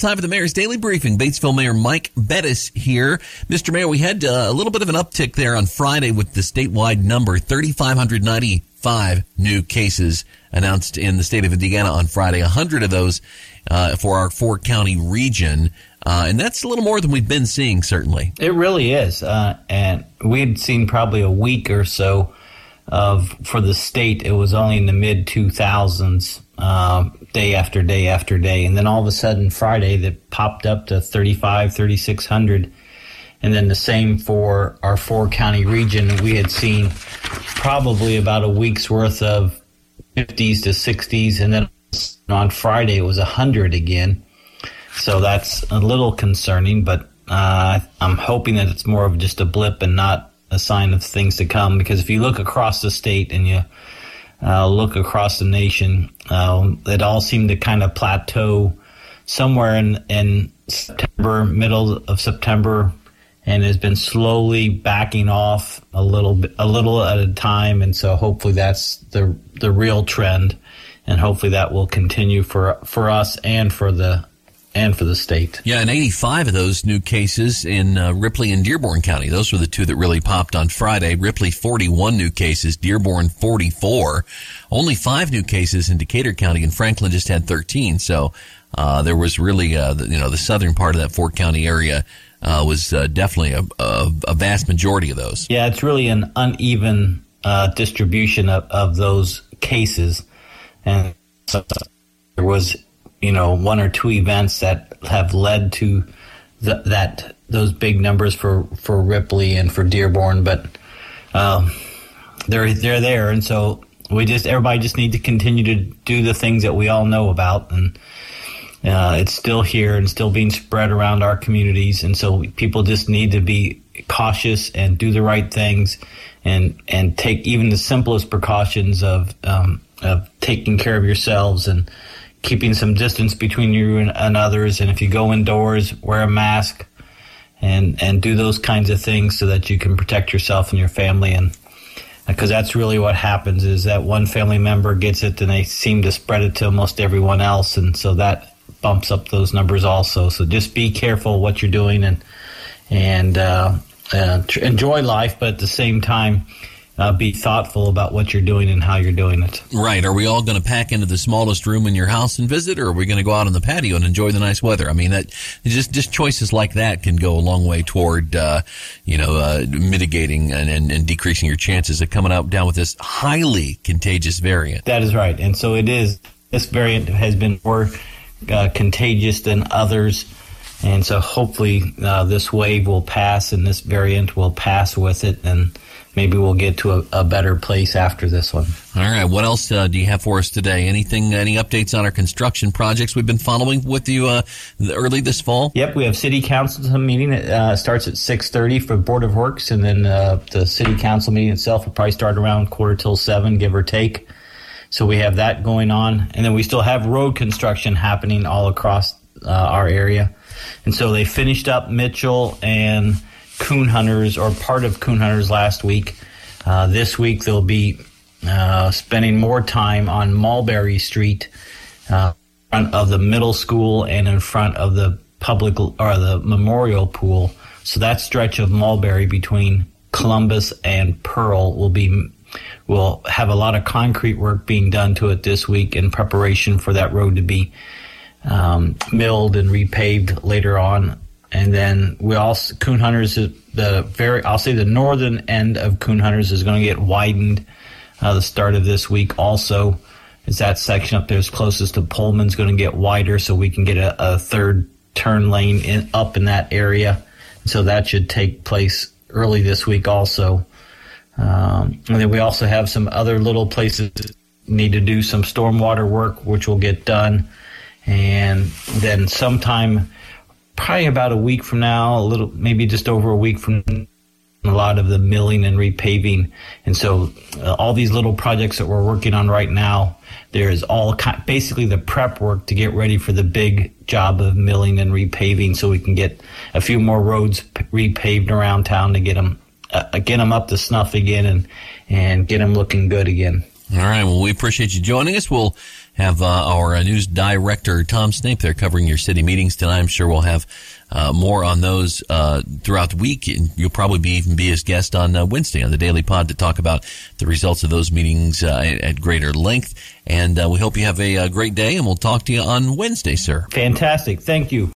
Time for the Mayor's Daily Briefing. Batesville Mayor Mike Bettice here. Mr. Mayor, we had uh, a little bit of an uptick there on Friday with the statewide number, 3,595 new cases announced in the state of Indiana on Friday. 100 of those uh, for our four county region. Uh, and that's a little more than we've been seeing, certainly. It really is. Uh, and we had seen probably a week or so of, for the state, it was only in the mid 2000s uh, day after day after day. And then all of a sudden, Friday, that popped up to 35, 3,600. And then the same for our four county region. We had seen probably about a week's worth of 50s to 60s. And then on Friday, it was 100 again. So that's a little concerning, but uh, I'm hoping that it's more of just a blip and not a sign of things to come. Because if you look across the state and you uh, look across the nation, uh, it all seemed to kind of plateau somewhere in, in September, middle of September, and has been slowly backing off a little bit, a little at a time. And so hopefully that's the the real trend, and hopefully that will continue for for us and for the and for the state. Yeah, and 85 of those new cases in uh, Ripley and Dearborn County. Those were the two that really popped on Friday. Ripley 41 new cases, Dearborn 44. Only five new cases in Decatur County, and Franklin just had 13. So uh, there was really, uh, the, you know, the southern part of that Fort County area uh, was uh, definitely a, a, a, vast majority of those. Yeah, it's really an uneven uh, distribution of, of those cases, and so there was you know one or two events that have led to the, that those big numbers for for Ripley and for Dearborn, but um, they're they're there, and so we just everybody just need to continue to do the things that we all know about, and uh, it's still here and still being spread around our communities, and so people just need to be cautious and do the right things, and and take even the simplest precautions of um, of taking care of yourselves and keeping some distance between you and, and, others. And if you go indoors, wear a mask and, and do those kinds of things so that you can protect yourself and your family. And because that's really what happens is that one family member gets it and they seem to spread it to almost everyone else. And so that bumps up those numbers also. So just be careful what you're doing and, and, uh, uh, enjoy life, but at the same time, uh, be thoughtful about what you're doing and how you're doing it. Right. Are we all going to pack into the smallest room in your house and visit, or are we going to go out on the patio and enjoy the nice weather? I mean, that just just choices like that can go a long way toward uh, you know uh, mitigating and, and, and, decreasing your chances of coming out down with this highly contagious variant. That is right, and so it is. This variant has been more uh, contagious than others. And so hopefully uh, this wave will pass and this variant will pass with it and maybe we'll get to a, a, better place after this one. All right. What else uh, do you have for us today? Anything? Any updates on our construction projects we've been following with you uh, early this fall? Yep, we have city council meeting. It uh, starts at six thirty for Board of Works, and then uh, the city council meeting itself will probably start around quarter till seven, give or take. So we have that going on, and then we still have road construction happening all across uh, our area. And so they finished up Mitchell and coon hunters or part of coon hunters last week. Uh, this week they'll be uh, spending more time on Mulberry Street, uh, in front of the middle school and in front of the public or the memorial pool. So that stretch of Mulberry between Columbus and Pearl will be will have a lot of concrete work being done to it this week in preparation for that road to be um, milled and repaved later on and then we also coon hunters the very I'll say the northern end of coon hunters is going to get widened uh, the start of this week also. Is that section up there is closest to Pullman's going to get wider so we can get a, a third turn lane in, up in that area. So that should take place early this week also. Um, and then we also have some other little places need to do some stormwater work which will get done. And then sometime probably about a week from now, a little, maybe just over a week from a lot of the milling and repaving. And so uh, all these little projects that we're working on right now, there is all kind, basically the prep work to get ready for the big job of milling and repaving so we can get a few more roads repaved around town to get them, uh, get them up to snuff again and, and get them looking good again. All right. Well, we appreciate you joining us. We'll have uh, our uh, news director, Tom Snape, there covering your city meetings tonight. I'm sure we'll have uh, more on those uh, throughout the week. And you'll probably be even be his guest on uh, Wednesday on the Daily Pod to talk about the results of those meetings uh, at greater length. And we hope you have a, great day, and we'll talk to you on Wednesday, sir. Fantastic. Thank you.